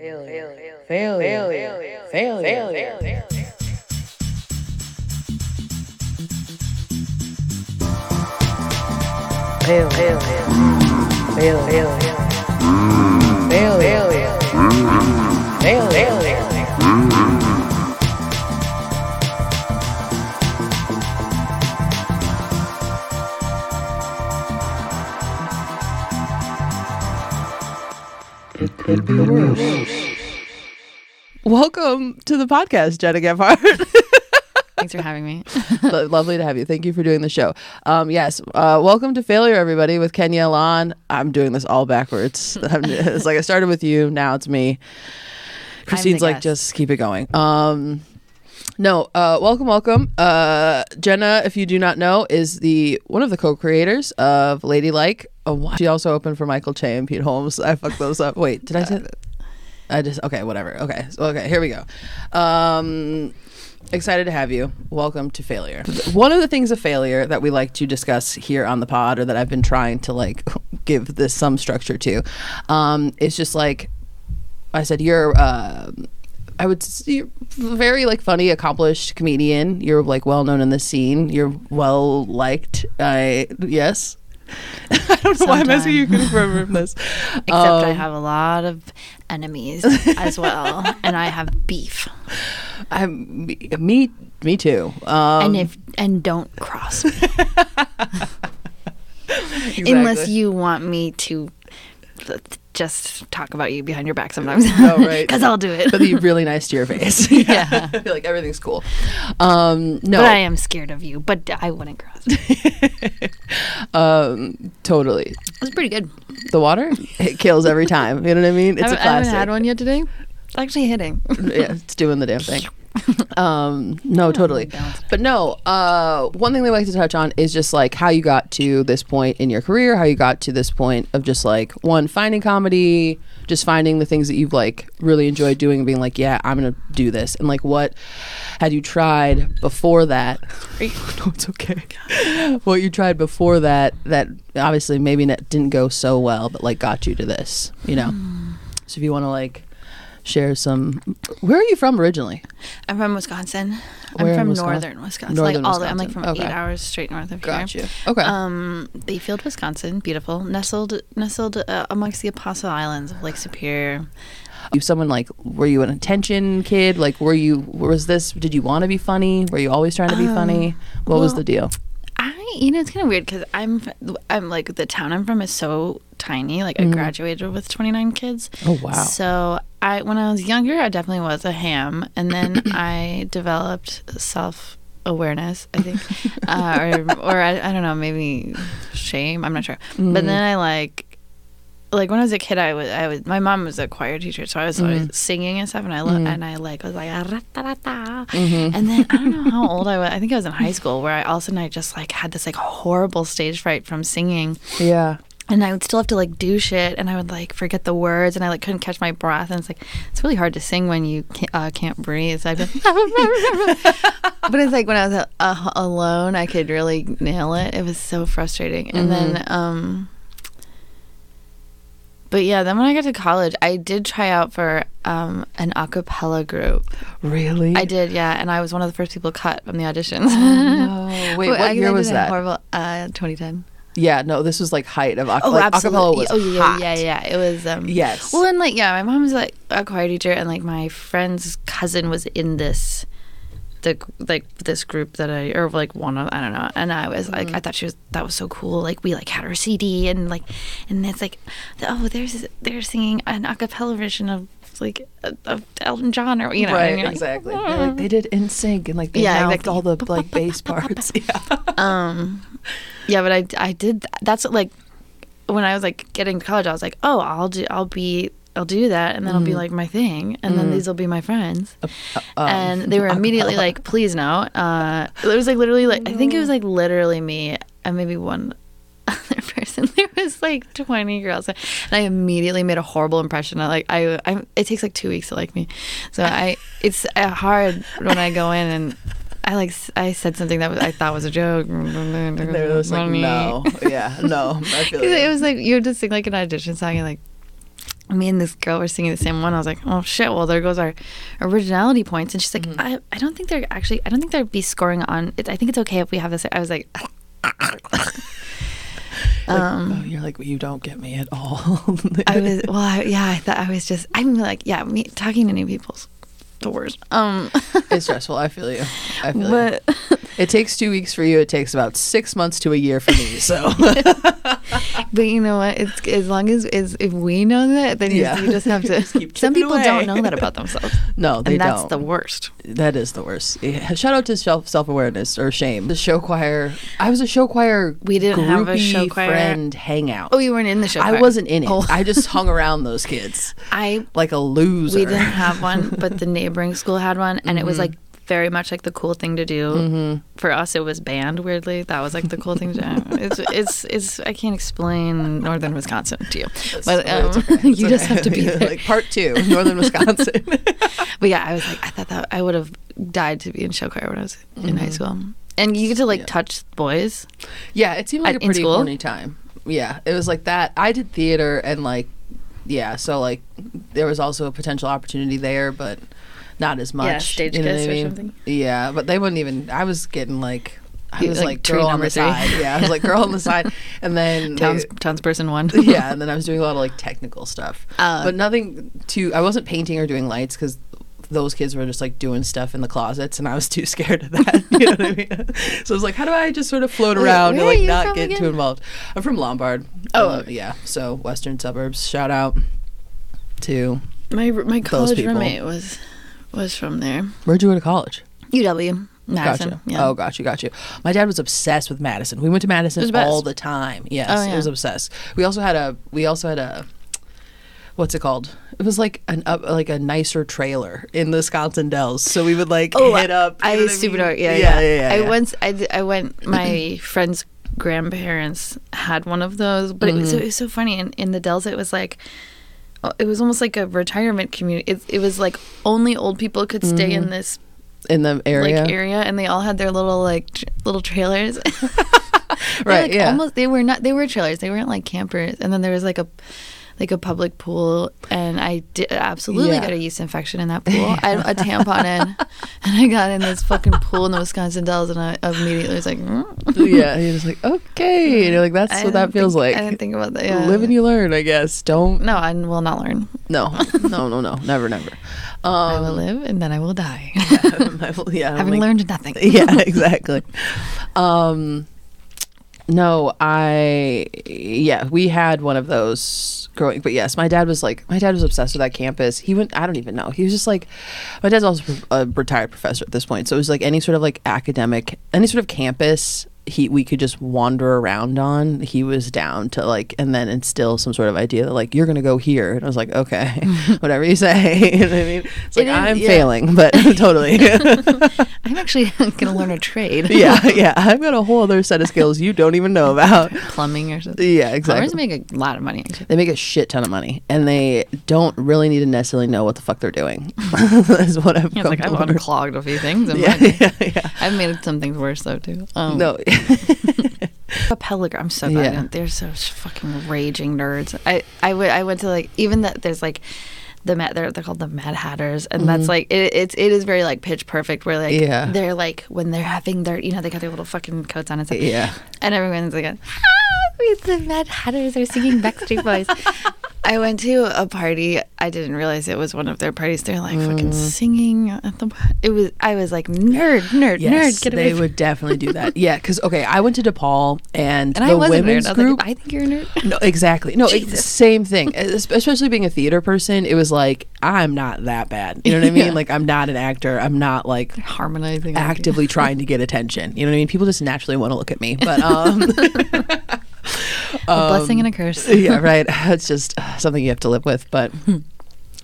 Failure. Failure. Failure. Failure. Fail. Fail. Fail. Fail. Fail. Fail. Fail. Fail. It could be worse. Welcome to the podcast, Gena Gephart. Thanks for having me. Lovely to have you. Thank you for doing the show. Um, yes, uh, welcome to Failure, everybody, with Kenya Lan. I'm doing this all backwards. It's like I started with you, now it's me. Christine's like, guest. just keep it going. Um, no, uh, welcome, welcome. Uh, Jenna, if you do not know, is the one of the co-creators of Ladylike. Oh, she also opened for Michael Che and Pete Holmes. I fucked those up. Wait, did I say? I just okay, whatever. Okay, so, okay, here we go. Um, excited to have you. Welcome to Failure. One of the things of failure that we like to discuss here on the pod, or that I've been trying to like give this some structure to, um, is just like I said, you're. Uh, I would you're very like funny, accomplished comedian. You're like well known in the scene. You're well liked. I yes. I don't know why I'm asking you confirm from this. Except I Um, have a lot of enemies as well, and I have beef. I'm me, me, me too. Um, and if and don't cross me exactly. unless you want me to just talk about you behind your back sometimes. Oh, right. Because I'll do it. but be really nice to your face. Yeah. I feel like everything's cool. Um, no, But I am scared of you. But I wouldn't cross. It um, totally. was pretty good. The water it kills every time. You know what I mean? It's I a haven't, I haven't had one yet today. It's actually hitting. yeah, it's doing the damn thing. Um, no, totally. But no, uh, one thing we like to touch on is just like how you got to this point in your career, how you got to this point of just like one finding comedy, just finding the things that you've like really enjoyed doing and being like, yeah, I'm gonna do this, and like what had you tried before that? no, it's okay. what you tried before that that obviously maybe didn't go so well, but like got you to this, you know. So if you want to like share some, where are you from originally? I'm from Wisconsin. Where I'm from Wisconsin? northern Wisconsin. Northern like all the, I'm like from Okay. eight hours straight north of Got here. you. Okay. Um, Bayfield, Wisconsin, beautiful, nestled nestled uh, amongst the Apostle Islands of Lake Superior. you someone like were you an attention kid like were you was this did you want to be funny were you always trying to be funny what was the deal I, you know, it's kind of weird because I'm, I'm like the town I'm from is so tiny. Like I graduated with 29 kids. Oh, wow. So I, when I was younger, I definitely was a ham, and then I developed self awareness. I think, uh, or or I, I don't know, maybe shame. I'm not sure. Mm-hmm. But then I like. Like when I was a kid, I was I was my mom was a choir teacher, so I was always Mm-hmm. singing and stuff, and I lo- and I like was like. Mm-hmm. and then I don't know how old I was. I think I was in high school where I all of a sudden I just like had this like horrible stage fright from singing, yeah and I would still have to like do shit, and I would like forget the words, and I like couldn't catch my breath, and it's like it's really hard to sing when you can't, uh, can't breathe. So I'd be, but it's like when I was uh, alone, I could really nail it. It was so frustrating, and then um. But yeah, then when I got to college, I did try out for um, an a cappella group. really I did, yeah, and I was one of the first people cut from the auditions. no wait what I- year I was that Horrible, uh, 2010. yeah no this was like height of ac- Oh, like, absolutely. acapella was oh, yeah, hot. yeah, yeah. It was. Um, Yes. Well, and like, yeah, my mom's like a choir teacher, and like my friend's cousin was in this, the like this group that I or like one of I don't know, and I was like, I thought she was that was so cool. Like we like had her CD, and like, and it's like, oh, there's they're singing an a cappella version of like of Elton John or you know, right you're like, exactly They're like, they did in sync and like they Yeah, mouthed exactly. all the like bass parts. Yeah. Um yeah but i i did that's like when i was like getting to college i was like oh i'll do i'll be i'll do that and then Mm-hmm. it'll be like my thing and then these will be my friends. Um, and they were immediately like please no. Uh it was like literally like i think it was like literally me and maybe one other person. There was like 20 girls. And i immediately made a horrible impression. I like I, I it takes like two weeks to like me. So i it's uh, hard when i go in and I like I said something that was, I thought was a joke. And they're just like no. Yeah no. I feel It was like you would just sing like an audition song and like me and this girl were singing the same one. I was like, oh shit, well there goes our originality points. And she's like, Mm-hmm. I, I don't think they're actually, I don't think they'd be scoring on it. I think it's okay if we have this. I was like, oh, you're like you don't get me at all. I was, well, I, yeah, I thought I was just, I'm like, yeah, me talking to new people's the worst. Um, it's stressful. I feel you. I feel you. but It takes two weeks for you. It takes about six months to a year for me. So But you know what? It's as long as, as if we know that, then you- Yeah. you just have to. Just some people don't know that about themselves, no, they and that's don't. the worst. That is the worst. Yeah. Shout out to self self awareness or shame. The show choir. I was a show choir. We didn't have a show choir. friend hangout. Oh, you weren't in the show. I wasn't in it. Oh. I just hung around those kids I like a loser. we didn't have one, but the neighboring school had one, and it was mm-hmm. like very much like the cool thing to do. Mm-hmm. For us, it was band. Weirdly, that was like the cool thing to do. It's it's it's. I can't explain northern Wisconsin to you, but um, okay. You just okay. have to be there. like part two, northern Wisconsin. But yeah, I was like, I thought that I would have died to be in show choir when I was in high mm-hmm. school. And you get to like Yeah. touch boys. yeah, it seemed like At- a pretty horny time. Yeah, it was like that. I did theater and like, yeah, so like there was also a potential opportunity there, but not as much. stage you know kiss what I or mean? something? Yeah, but they wouldn't even. I was getting like. I was like like, girl on the three. side. Yeah, I was like girl on the side, and then they- townsperson one. yeah, and then I was doing a lot of like technical stuff, Uh, but nothing too. I wasn't painting or doing lights because those kids were just like doing stuff in the closets, and I was too scared of that. you know what I mean? So I was like, how do I just sort of float Wait, around and where are like not get again? too involved? I'm from Lombard. Oh, Uh, yeah. So western suburbs. Shout out to My my college people. roommate was was from there. where'd you go to college? UW Madison. Gotcha. Yeah. Oh, got you, got you. My dad was obsessed with Madison. We went to Madison the all the time. Yes, Oh, it yeah. was obsessed. We also had a. We also had a. What's it called? It was like an up, like a nicer trailer in the Wisconsin Dells. So we would like oh, hit up. I super mean? dark. Yeah, yeah, yeah. yeah. yeah, I once I, I went. My friend's grandparents had one of those, but it was Mm-hmm. it was so funny. In in the Dells, it was like. It was almost like a retirement community. It, it was like only old people could stay in this in the Mm-hmm. area. like area, and they all had their little like tr- little trailers. Right, like, yeah. Almost. They were not. They were trailers. They weren't like campers. And then there was like a. Like a public pool, and I did absolutely Yeah. got a yeast infection in that pool. I had a tampon in, and I got in this fucking pool in the Wisconsin Dells, and I immediately was like, mm. yeah, you're just like okay. And you're like that's I what that feels think- like. I didn't think about that. Yeah. Live and you learn, I guess. Don't No, I will not learn. no no no no never never. Um, I will live, and then I will die, yeah, I will- yeah, having like- learned nothing. yeah, exactly. Um, no, I yeah, we had one of those growing, but yes, my dad was like, my dad was obsessed with that campus. He went, I don't even know. He was just like, my dad's also a retired professor at this point, so it was like any sort of like academic, any sort of campus. He, we could just wander around on. He was down to like, and then instill some sort of idea that like you're gonna go here. And I was like, okay, whatever you say. you know what I mean? It's like It is- I'm yeah. failing, but totally. I'm actually gonna learn a trade. yeah, yeah. I've got a whole other set of skills you don't even know about. plumbing or something. Yeah, exactly. Plumbers make a lot of money. Actually. They make a shit ton of money, and they don't really need to necessarily know what the fuck they're doing. That's what I've Yeah, like I've unclogged a few things. Yeah, yeah, yeah. I've made some things worse though too. Um, No, a Pelican. I'm so glad. Yeah. They're so fucking raging nerds. I I went to like even that there's like the Mad they're they're called the Mad Hatters and that's like it, it's it is very like pitch perfect where like Mm-hmm. Yeah. they're like when they're having their you know they got their little fucking coats on and stuff yeah. and everyone's like, ah, the Mad Hatters are singing Backstreet Boys. I went to a party. I didn't realize it was one of their parties. They're like fucking singing at the. It was. I was like nerd, nerd, Yes, nerd. Get they would definitely do that. Yeah, because okay, I went to DePaul, and, And the I was a nerd. women's I was group. like, I think you're a nerd. no, exactly. No, it's Jesus. same thing. Especially being a theater person, it was like I'm not that bad. You know what I mean? Yeah. Like I'm not an actor. I'm not like Harmonizing. actively trying to get attention. You know what I mean? People just naturally want to look at me. But um A blessing and a um, curse. yeah, right. It's just something you have to live with. But hmm.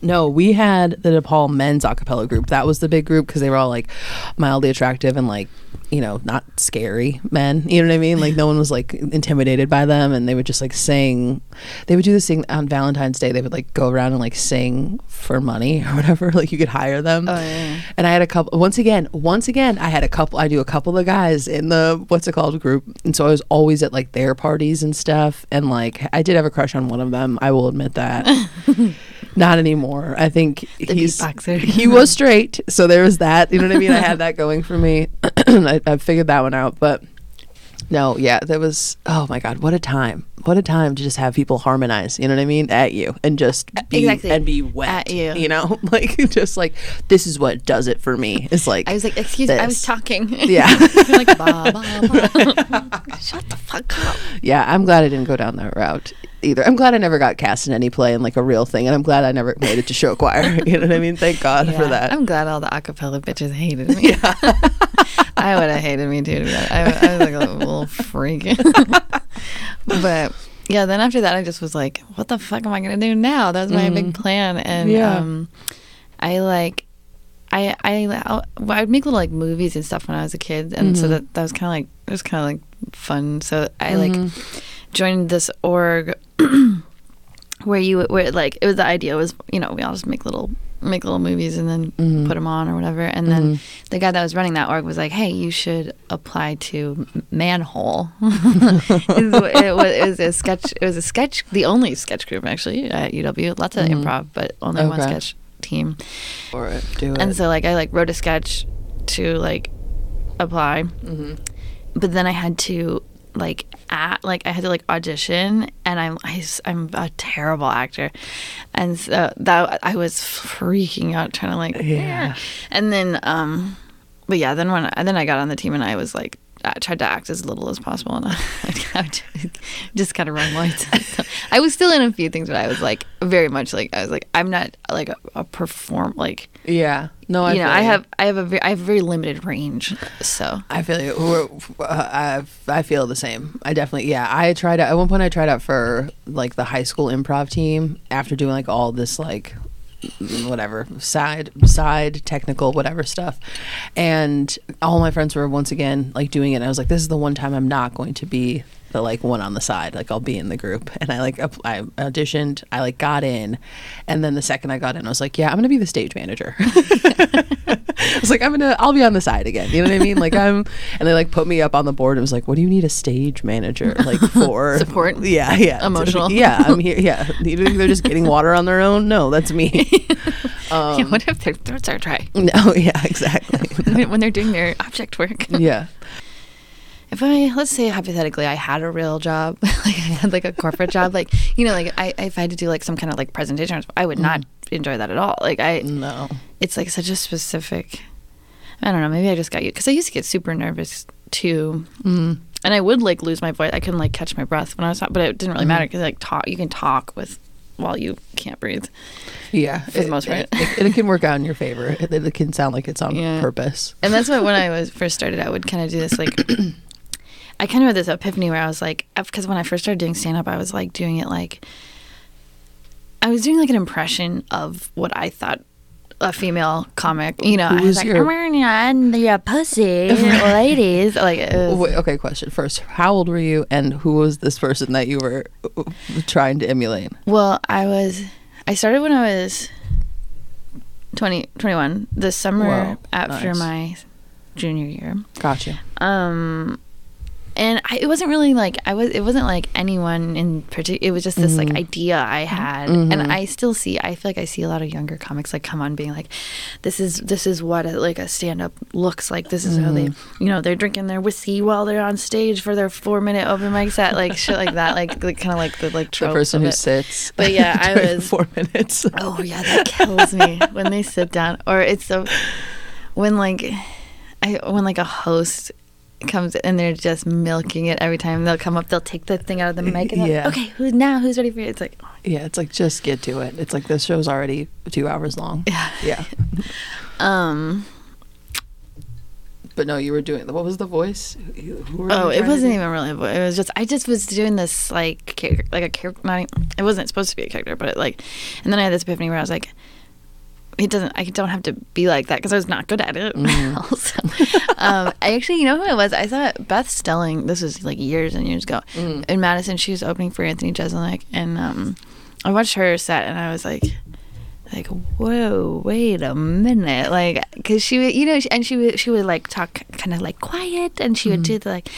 No, we had the DePaul men's a cappella group. That was the big group because they were all like mildly attractive and like you know, not scary men. You know what I mean? Like no one was like intimidated by them, and they would just like sing. They would do this thing on Valentine's Day. They would like go around and like sing for money or whatever. Like you could hire them. Oh, yeah. And I had a couple. Once again, once again, I had a couple. I do a couple of guys in the what's it called group, and so I was always at like their parties and stuff. And like I did have a crush on one of them. I will admit that. Not anymore. I think he's beatboxer. he was straight, so there was that. You know what I mean? I had that going for me. I, I figured that one out, but no, yeah, that was. Oh my god, what a time! What a time to just have people harmonize. You know what I mean? At you and just be exactly. and be wet. At you. You know, like just like this is what does it for me. It's like I was like, excuse me, I was talking. Yeah. Like, bah, bah, bah. Shut the fuck up. Yeah, I'm glad I didn't go down that route either. I'm glad I never got cast in any play in like a real thing, and I'm glad I never made it to show choir. you know what I mean? Thank God for that. I'm glad all the acapella bitches hated me. I would have hated me too. To be. I, I was like a little freak. but yeah, then after that, I just was like, what the fuck am I going to do now? That was my big mm-hmm. plan. And Yeah. um, I like, I, I, I'd make little like movies and stuff when I was a kid. And so mm-hmm. that, that was kind of like, it was kind of like fun. So I like mm-hmm. joined this org where you where like it was the idea was you know we all just make little make little movies and then Mm-hmm. put them on or whatever. And then mm-hmm. the guy that was running that org was like hey you should apply to manhole. It, was, it was a sketch it was a sketch the only sketch group actually at uw lots of mm-hmm. improv but only one sketch team. It. Do it. and so like I like wrote a sketch to like apply, mm-hmm. but then I had to like act like I had to like audition, and I'm I, am a terrible actor, and so that I was freaking out trying to like Yeah. and then um, but yeah, then when and then I got on the team and I was like. I tried to act as little as possible, and I, I just kind of run lights. So I was still in a few things, but I was like very much like I was like I'm not like a, a perform like yeah. No, I you know, I have I have a ve- I have a very limited range. So I feel you. We're, uh, I I feel the same. I definitely yeah. I tried out at one point. I tried out for like the high school improv team after doing like all this like whatever side side technical whatever stuff. And all my friends were once again like doing it. And i was like this is the one time i'm not going to be the like one on the side like i'll be in the group and i like i auditioned i like got in and then the second i got in i was like yeah i'm gonna be the stage manager I was like, I'm gonna, I'll be on the side again. You know what I mean? Like I'm, and they like put me up on the board. and was like, what do you need a stage manager like for Support? Yeah, yeah, Emotional? Yeah, I'm here. Yeah, you think they're just getting water on their own? No, that's me. yeah, um, what if their throats are dry no, yeah, exactly. when they're doing their object work? yeah, If I let's say hypothetically I had a real job, like I had like a corporate job, like you know, like I if I had to do like some kind of like presentation, I would not enjoy that at all. Like I, no, it's like such a specific. I don't know. Maybe I just got you because I used to get super nervous too, mm. and I would like lose my voice. I couldn't like catch my breath when I was talking, but it didn't really matter because like talk, you can talk with while you can't breathe. yeah. For the most part. it, it, it can work out in your favor. It, it can sound like it's on Yeah. purpose. And that's what when I was first started, I would kind of do this like. I kind of had this epiphany where I was like, because when I first started doing stand up, I was like doing it like. I was doing like an impression of what I thought a female comic, you know, Who I was like, your- I'm wearing your, your pussy, ladies. Like, was, Wait, okay, question first. How old were you, and who was this person that you were uh, trying to emulate? well, I was, I started when I was 20, 21, the summer Wow, after nice. my junior year. Gotcha. um and I, it wasn't really like I was. It wasn't like anyone in particular. It was just this like mm-hmm. idea I mm-hmm. had, and mm-hmm. I still see. I feel like I see a lot of younger comics like come on being like, "This is this is what a, like a stand up looks like. This is how they, you know, they're drinking their whiskey while they're on stage for their four minute open mic set, like shit like that, like, like kind of like the like The person who it. sits. But yeah, I was- four minutes. Oh yeah, that kills me when they sit down, or it's so when like I when like a host comes and they're just milking it every time they'll come up, they'll take the thing out of the mic and Yeah. okay, who's now? Who's ready for it? It's like Yeah, it's like just get to it. It's like this show's already two hours long. yeah, Yeah. um. But no, you were doing. What was the voice? Oh, it wasn't even really a voice. It was just I just was doing this like character, like a character. Not even- it wasn't supposed to be a character, but it like, and then I had this epiphany where I was like, it doesn't. I don't have to be like that because I was not good at it. Mm-hmm. also, um, I actually, you know who it was? I saw Beth Stelling. This was like years and years ago Mm. in Madison. She was opening for Anthony Jeselnik, and um, I watched her set, and I was like. Like whoa, wait a minute, like because she would, you know, she, and she would she would like talk kind of like quiet, and she would do the like,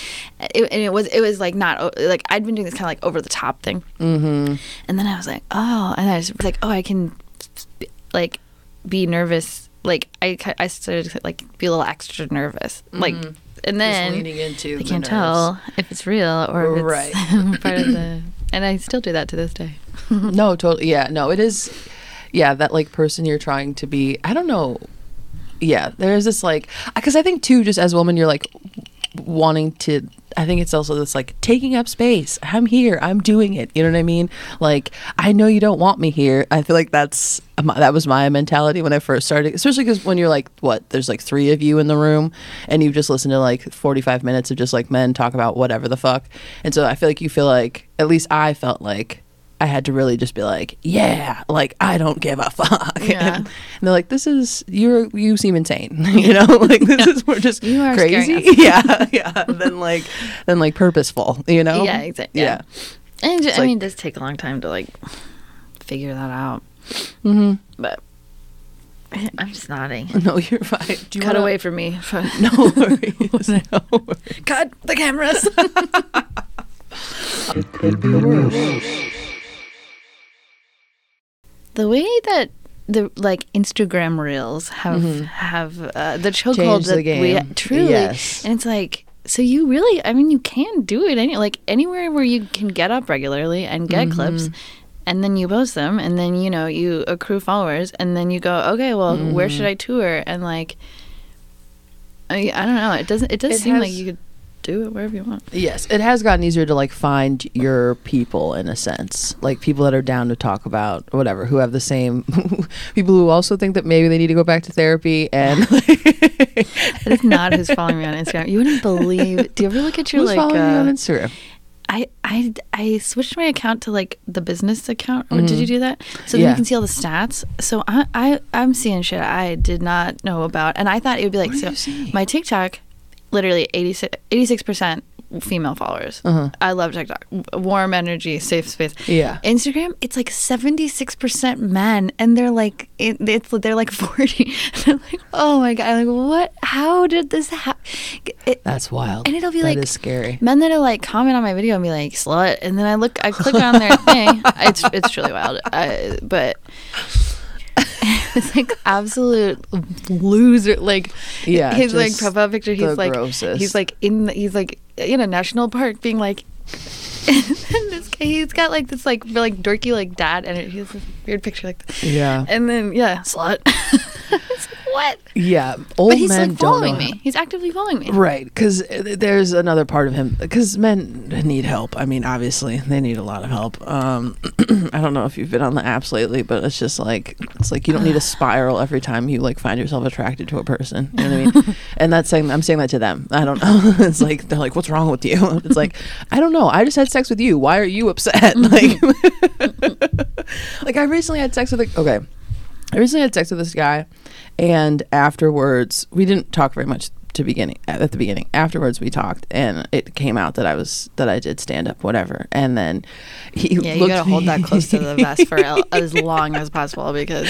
it, and it was it was like not like I'd been doing this kind of like over the top thing, Mm-hmm. and then I was like, oh, and I was like, oh, I can like be nervous. Like I, I started to like be a little extra nervous. Mm-hmm. Like, and then leaning into I the can't nerves. tell if it's real or if Right. it's part of the. And I still do that to this day. no, totally. Yeah, no, it is. Yeah, that like person you're trying to be. I don't know. Yeah, there's this like because I think too, just as a woman, you're like wanting to. I think it's also this like taking up space. I'm here. I'm doing it. You know what I mean? Like I know you don't want me here. I feel like that's that was my mentality when I first started. Especially because when you're like what, there's like three of you in the room, and you just listen to like 45 minutes of just like men talk about whatever the fuck. And so I feel like you feel like at least I felt like I had to really just be like, yeah, like I don't give a fuck. Yeah. And, they're like, this is you're you seem insane, you know, like this is we're just You are crazy, yeah, yeah. Then like then like purposeful, you know, Yeah, exactly. yeah. And ju- I like- mean, it does take a long time to like figure that out. mm-hmm. But I'm just nodding. No, you're fine. Do you Cut wanna- away from me. No worries. no worries. Cut the cameras. It could be worse. The way that the like Instagram reels have mm-hmm. have uh, the chokehold that the we truly, Yes. and it's like so you really, I mean, you can do it any like anywhere where you can get up regularly and get mm-hmm. clips. And then you post them, and then you know you accrue followers, and then you go, okay, well, where should mm-hmm. I tour? And like, I, I don't know. It doesn't. It does It seem like you could do it wherever you want. Yes, it has gotten easier to like find your people in a sense, like people that are down to talk about whatever, who have the same people who also think that maybe they need to go back to therapy and That is not who's following me on Instagram. You wouldn't believe. Do you ever look at your who's like? following you uh, on Instagram. I, I I switched my account to like the business account. Or Did you do that? So then Mm-hmm. Yeah. you can see all the stats. So I, I I'm seeing shit I did not know about, and I thought it would be like so. My TikTok, literally 86 percent female followers. Uh-huh. I love TikTok. Warm energy, safe space. Yeah. Instagram, it's like 76 percent men, and they're like it, it's they're like 40. they're like, oh my god, I'm like what? How did this happen? That's wild. and it'll be That like is scary. men that are like comment on my video and be like slut and then i look i click on their thing it's it's truly wild I, but it's like absolute loser like Yeah, his like profile picture he's like grossest. he's like in the, he's like in a national park being like and this guy, he's got like this like like dorky like dad and he has this weird picture like this. Yeah. and then yeah slut what Yeah, old but he's men like following don't know. me he's actively following me Right, because there's another part of him. Because men need help. I mean, obviously, they need a lot of help. Um, I don't know if you've been on the apps lately, but it's just like it's like you don't need a spiral every time you like find yourself attracted to a person. You know what I mean? and that's saying I'm saying that to them. I don't know. it's like they're like, "What's wrong with you?" It's like I don't know. I just had sex with you. Why are you upset? like, like I recently had sex with a okay. I recently had sex with this guy, and afterwards we didn't talk very much to beginning at the beginning. Afterwards we talked, and it came out that I was that I did stand up, whatever. And then he Yeah, you gotta hold that close to the vest for as long as possible because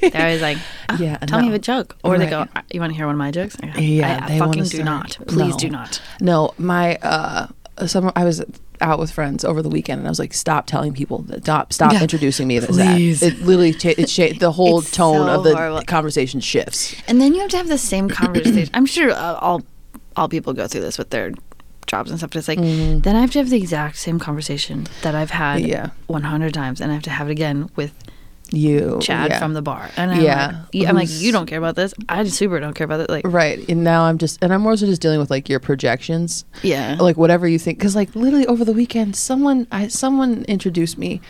they're always like, "Ah, Yeah, tell me a joke," or they go, "Ah, "You want to hear one of my jokes?" I Yeah, I, they fucking do start- not. Please No. do not. No, my uh, some I was out with friends over the weekend, and I was like, "Stop telling people that. Stop, stop Yeah. introducing me as Please. that." It literally, cha- it cha- the whole It's tone so of the horrible. conversation shifts. And then you have to have the same conversation. I'm sure uh, all all people go through this with their jobs and stuff. But it's like then I have to have the exact same conversation that I've had. Yeah. 100 times, and I have to have it again with You, Chad yeah. from the bar. And I'm Yeah. like, I'm like, you don't care about this. I just super don't care about it. Like, Right. And now I'm just, and I'm also just dealing with like your projections. yeah, Like whatever you think. Cause like literally over the weekend, someone, I, someone introduced me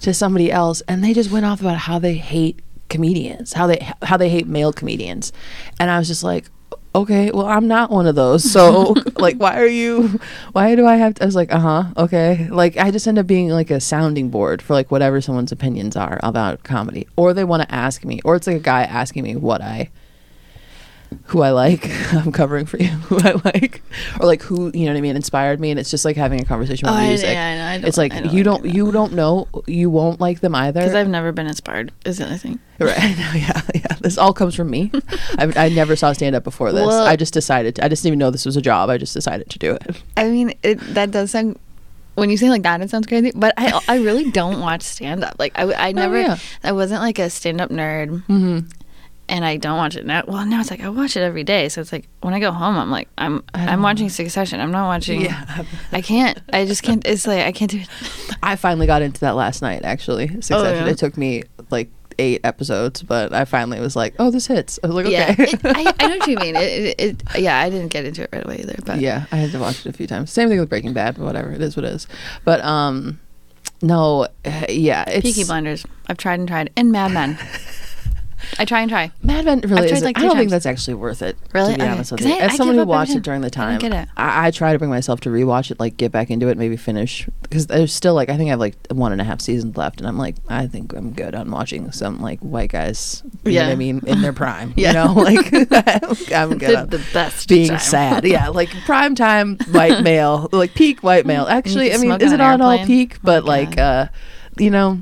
to somebody else and they just went off about how they hate comedians, how they, how they hate male comedians. And I was just like, okay, well, I'm not one of those. So, like, why are you, why do I have to? I was like, uh huh, okay. Like, I just end up being like a sounding board for like whatever someone's opinions are about comedy. Or they want to ask me, or it's like a guy asking me what I, who I like. I'm covering for you, who I like. Or like who, you know what I mean, inspired me. And it's just like having a conversation about Oh, I- music. yeah, I know, I it's like, I don't you like don't, you don't know, you won't like them either. Because I've never been inspired. Is the other thing. Right. Yeah. Yeah. This all comes from me. I, I never saw stand up before this. Well- I just decided. I just didn't even know this was a job. I just decided to do it. I mean, it, that does sound. When you say like that, it sounds crazy. But I, I really don't watch stand up. Like I, I never, yeah. I wasn't like a stand up nerd, mm-hmm. And I don't watch it now. Well, now it's like I watch it every day. So it's like when I go home, I'm like I'm, I'm watching Succession. I'm not watching. Yeah. I can't. I just can't. It's like I can't do it. I finally got into that last night. Actually, Succession. Oh, yeah? It took me like eight episodes, but I finally was like, "Oh, this hits." I was like, Yeah, "Okay." it, I, I know what you mean. It, it, it, yeah, I didn't get into it right away either. But yeah, I had to watch it a few times. Same thing with Breaking Bad, but whatever. It is what it is. But um, no, uh, yeah, it's Peaky Blinders. I've tried and tried, and Mad Men. I try and try. Mad Men really I've tried, isn't. like, I three don't think times. that's actually worth it. Really? To be Okay. honest with 'Cause you, I- as I someone give who up every watched time. it during the I time, don't get it. I, I try to bring myself to rewatch it, like get back into it, maybe finish because there's still like I think I have like one and a half seasons left, and I'm like I think I'm good on watching some like white guys. You know what Yeah. I mean in their prime. Yeah. You know, like I'm good. The, on the best. being time. sad. Yeah, like prime time white male, like peak white male. Actually, I mean, smoke is on it an on all airplane. peak? Oh But my like, uh, you know,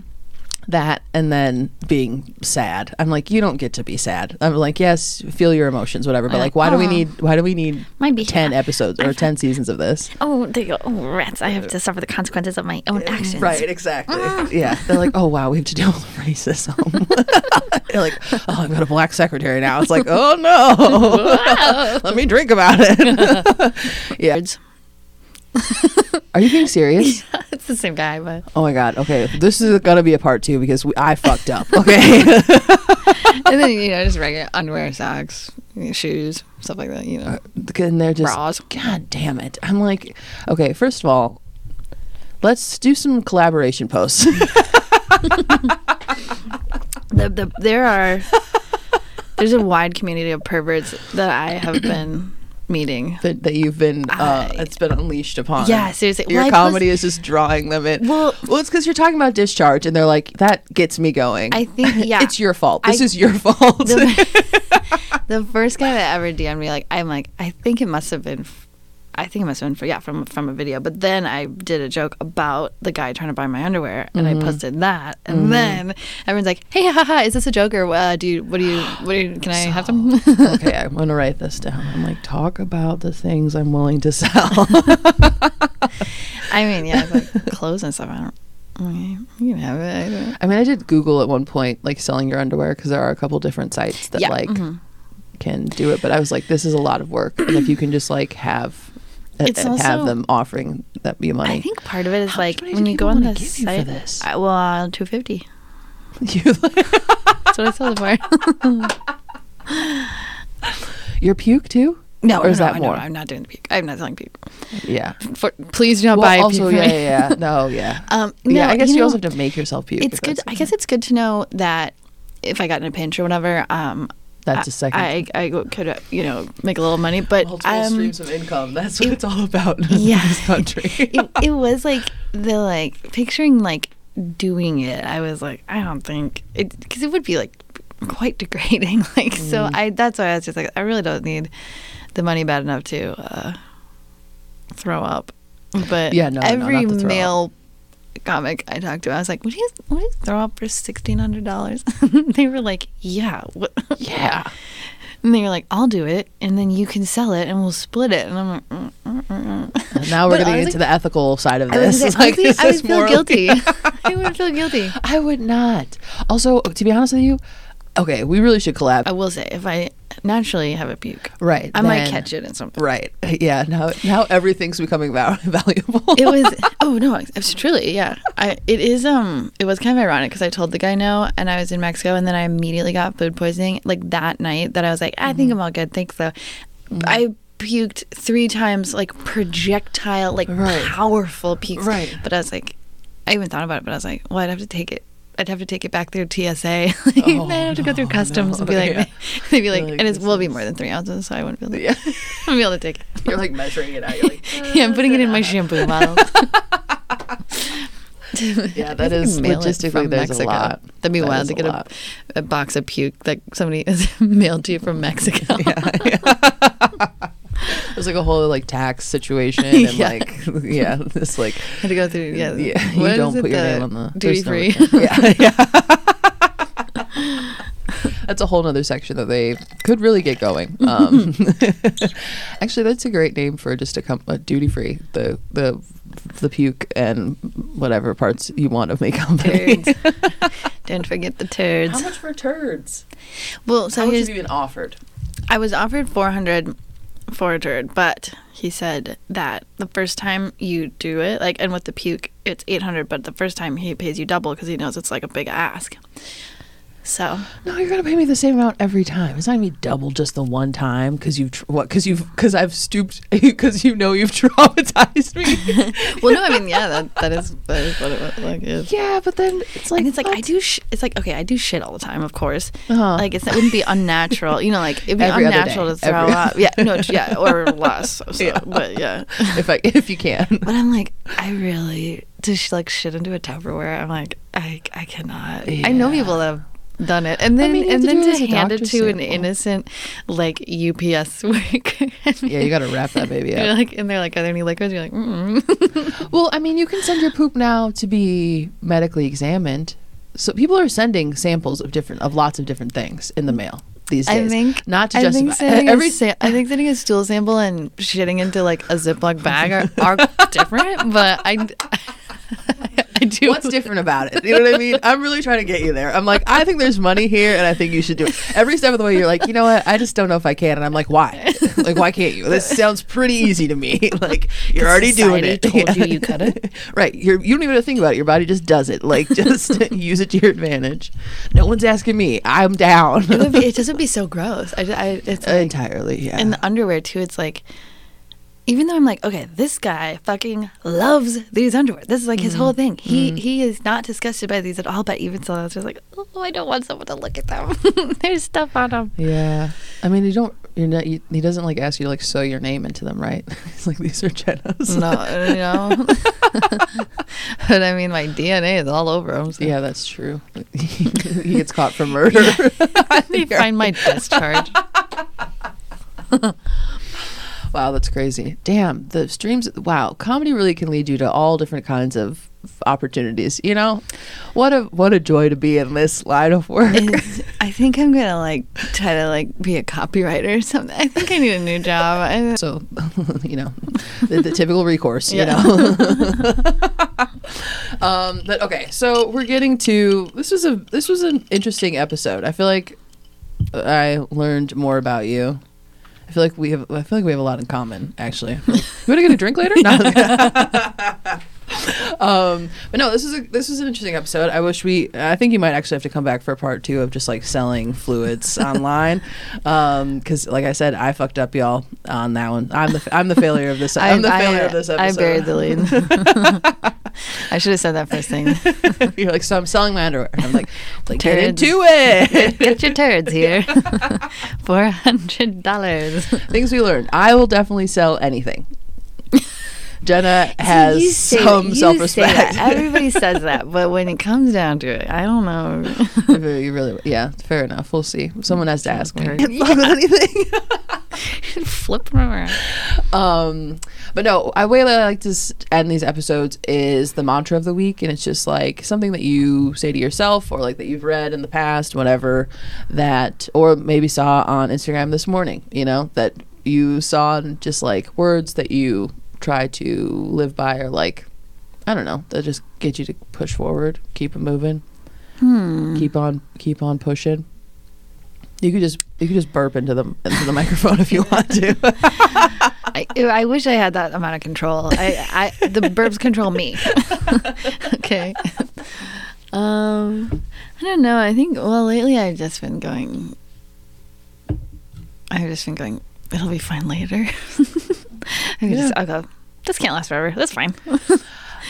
that and then being sad. I'm like, you don't get to be sad. I'm like, yes, feel your emotions, whatever. But like, why do we oh. need? Why do we need Might be- ten episodes or ten seasons of this? Oh, they go. Oh, rats! I have to suffer the consequences of my own actions. Right, exactly. Ah. yeah, they're like, oh wow, we have to deal with racism. they're like, oh, I've got a black secretary now. It's like, oh no, let me drink about it. yeah, are you being serious? it's the same guy, but Oh my god. Okay, this is gonna be a part two because we, I fucked up. Okay. and then you know just regular underwear, socks, shoes, stuff like that. You know, uh, and they're just Bras. God damn it. I'm like, okay. First of all, let's do some collaboration posts. the, the there are there's a wide community of perverts that I have been meeting. that, that you've been uh, I- it's been unleashed upon. Yeah, seriously. Your Well, comedy is just drawing them in. Well- well, it's because you're talking about discharge, and they're like, that gets me going. I think yeah, it's your fault. This I- is your fault. the, the first guy that ever DM'd me, like, I'm like, I think it must have been, I think it must have been for yeah from from a video. But then I did a joke about the guy trying to buy my underwear, and Mm-hmm. I posted that, and then everyone's like, Hey, haha, is this a joke or uh, do you? What do you? What do you? Can I have some? okay, I'm gonna write this down. I'm like, talk about the things I'm willing to sell. I mean, yeah, like clothes and stuff. I don't. Okay, you can have it. I don't- I mean, I did Google at one point, like selling your underwear, because there are a couple different sites that Yeah, like mhm. can do it. But I was like, this is a lot of work, and if you can just like have uh, It's uh, have them offering that be money. I think part of it is How like when you go on wanna the give you for site. this? I, well, uh, two fifty. you like, That's what I sold it for. your puke too? no, or is no, that no, more? No, I'm not doing the puke. I'm not selling puke. Yeah. For, please do not Well, buy also, puke. yeah, yeah, yeah. No, yeah. Um, yeah, no, I guess you you, know, also have to make yourself puke. It's good. I guess it's good to know that if I got in a pinch or whatever, um, That's a second. I, I could, uh, you know, make a little money. But um, streams of income. That's what it's all about in yeah. this country. it, it was like the like picturing like doing it. I was like, I don't think it because it would be like quite degrading. Like so, Mm. I that's why I was just like, I really don't need the money bad enough to uh, throw up. But Yeah, no, no, every not to throw male comic I talked to, I was like, would you would you throw up for sixteen hundred dollars? they were like, yeah, what? yeah. And they were like, I'll do it, and then you can sell it, and we'll split it. And I'm like, mm, mm, mm. And now we're But getting into the ethical side of I, was this. gonna say, Like, honestly, is I would this feel morally- guilty. I would feel guilty. I would not. Also, to be honest with you, okay, we really should collab. I will say, if I naturally have a puke, right. I might catch it in something. Right. Yeah. Now, now everything's becoming val- valuable. It was oh no, it's truly yeah. I it is um it was kind of ironic because I told the guy no, and I was in Mexico, and then I immediately got food poisoning like that night. That I was like, I Mm-hmm. think I'm all good, thanks though. I puked three times, like projectile, like Right. powerful pukes. Right. But I was like, I even thought about it, but I was like, well, I'd have to take it I'd have to take it back through TSA. like, Oh, I'd have to go through no, customs and be like, yeah. they'd be like, Like, and it will be more than three ounces, so I wouldn't be able to, Yeah. I wouldn't be able to take it. You're like measuring it out. You're like, yeah, I'm putting it in my shampoo bottle. Yeah, that is logistically, there's a lot. That'd be That wild to get a, a box of puke that somebody has mailed to you from Mexico. There's like a whole like tax situation and Yeah. like yeah, this like Had to go through. Yeah, yeah, you what is don't it, put your name on the duty there's free. no- yeah, yeah. That's a whole nother section that they could really get going. Um, actually, that's a great name for just a, com- a duty free. The the the puke and whatever parts you want of make company. Turds. Don't forget the turds. How much for turds? well, so how much have you been offered? I was offered 400 for turd, but he said that the first time you do it, like, and with the puke, it's 800, but the first time he pays you double because he knows it's like a big ask. So, No, you're gonna pay me the same amount every time. It's not gonna be double just the one time because you've tr- what? Because you've because I've stooped because you know you've traumatized me. well, no, I mean, yeah, that, that is that is what it was, like is. yeah, but then it's like and it's like I do. Sh- it's like okay, I do shit all the time, of course. Uh-huh. Like it's, it wouldn't be unnatural, you know. Like it'd be Every unnatural to throw Every- up. Yeah, no, yeah, or less. So, Yeah. But yeah, if I if you can. But I'm like, I really to sh- like shit into a Tupperware. I'm like, I I cannot. I know people that have done it, and then mean, and then to hand it to an innocent like UPS worker. Yeah, you got to wrap that baby You're up. like, and they're like, are there any liquids? You're like, mm Well, I mean, you can send your poop now to be medically examined. So people are sending samples of different of lots of different things in the mail these days. I think not to I justify think every a sa- I think sending a stool sample and shitting into like a Ziploc bag are, are different, but I I do. What's different about it? You know what I mean? I'm really trying to get you there. I'm like, I think there's money here, and I think you should do it. Every step of the way, you're like, you know what? I just don't know if I can, and I'm like, why? Like, why can't you? This sounds pretty easy to me. Like, you're already doing it. told you you couldn't. right? You're you don't even have to think about it. Your body just does it. Like, just use it to your advantage. No one's asking me. I'm down. It would be. It would be so gross. I, I it's like, Entirely, yeah. and the underwear too it's like even though i'm like okay this guy fucking loves these underwear this is like his mm-hmm. whole thing he mm-hmm. he is not disgusted by these at all but even so i was just like oh i don't want someone to look at them there's stuff on them yeah. I mean, you don't. You're not. You, he doesn't like ask you to like sew your name into them, right? He's like, these are Gena's. no you know but i mean my dna is all over them so. Yeah, that's true. he gets caught for murder. they find my discharge wow, that's crazy. Damn, the streams. Wow, comedy really can lead you to all different kinds of opportunities. You know, what a what a joy to be in this line of work. It's- i think i'm gonna like try to like be a copywriter or something i think i need a new job I, so, you know, the, the typical recourse. You know. um, but okay, so we're getting to this was a this was an interesting episode. I feel like I learned more about you. I feel like we have. I feel like we have a lot in common. Actually, you want to get a drink later? No. um, but no, this is a this was an interesting episode. I wish we. I think you might actually have to come back for part two of just like selling fluids online, because like I said, I fucked up y'all on that one. I'm the I'm the failure of this. I'm the I- failure of this episode. I buried the lead. I should have said that first thing. You're like, so I'm selling my underwear. And I'm like, like get Turds. into it. Get your turds here. Four hundred dollars. Things we learned. I will definitely sell anything. Gena has some self-respect. Everybody says that, but when it comes down to it, I don't know. you really, yeah, fair enough. We'll see. Someone has to ask me. Can't fuck with anything. Flip them around. um, but no, I way I like to s- end these episodes is the mantra of the week, and it's just like something that you say to yourself, or like that you've read in the past, whatever that, or maybe saw on Instagram this morning. You know that you saw and just like words that you try to live by, or like I don't know, that just get you to push forward, keep it moving, Hmm. keep on, keep on pushing. You could just you could just burp into the into the microphone if you want to. I, I wish I had that amount of control. I, I the burps control me. okay. Um, I don't know. I think well lately I've just been going. I've just been going. It'll be fine later. I Yeah. just I'll go. This can't last forever. That's fine.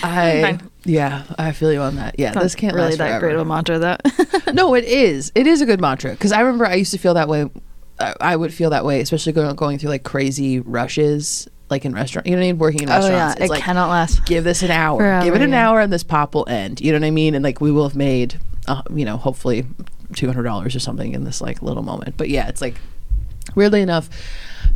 I Fine. yeah, I feel you on that. Yeah, this can't really last that forever. great of a mantra that no, it is. It is a good mantra because I remember I used to feel that way. I, I would feel that way, especially going going through like crazy rushes, like in restaurant. You know what I mean? Working in restaurants. oh yeah it like cannot last give this an hour. Forever, give it an yeah. hour, and this pop will end. You know what I mean? And like we will have made, uh, you know, hopefully two hundred dollars or something in this like little moment. But yeah, it's like weirdly enough.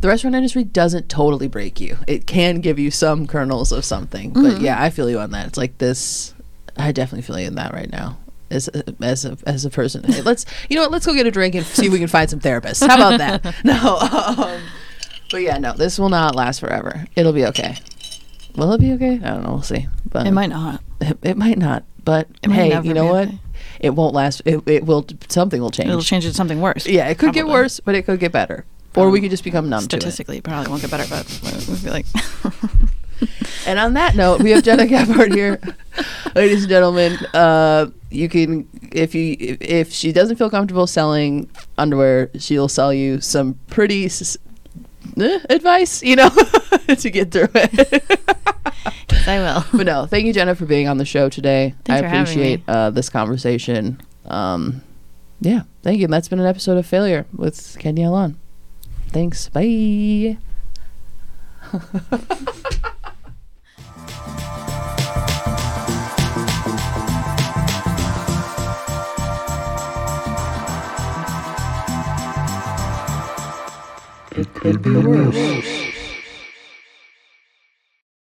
The restaurant industry doesn't totally break you. It can give you some kernels of something. But Mm-hmm. yeah, I feel you on that. It's like this. I definitely feel you in that right now. As a, as a as a person, Hey, let's you know what? Let's go get a drink and see if we can find some therapists. How about that? No, um, but yeah, no, this will not last forever. It'll be okay. Will it be okay? I don't know. We'll see. But it might not It, it might not. But might hey, you know what? okay. It won't last. It, it will. Something will change. it'll change to something worse yeah, it could get worse, but it could get better. Or we could just become numb to it. statistically probably won't get better but we'd be like And on that note, we have Gena Gephart here, ladies and gentlemen. Uh, you can, if you, if, if she doesn't feel comfortable selling underwear, she'll sell you some pretty s- eh, advice, you know, to get through it. I will but no, thank you, Gena, for being on the show today. Thanks I appreciate uh, this conversation. Um, yeah, thank you. And that's been an episode of Failure with Kenya Alon. Thanks. Bye. It could be worse.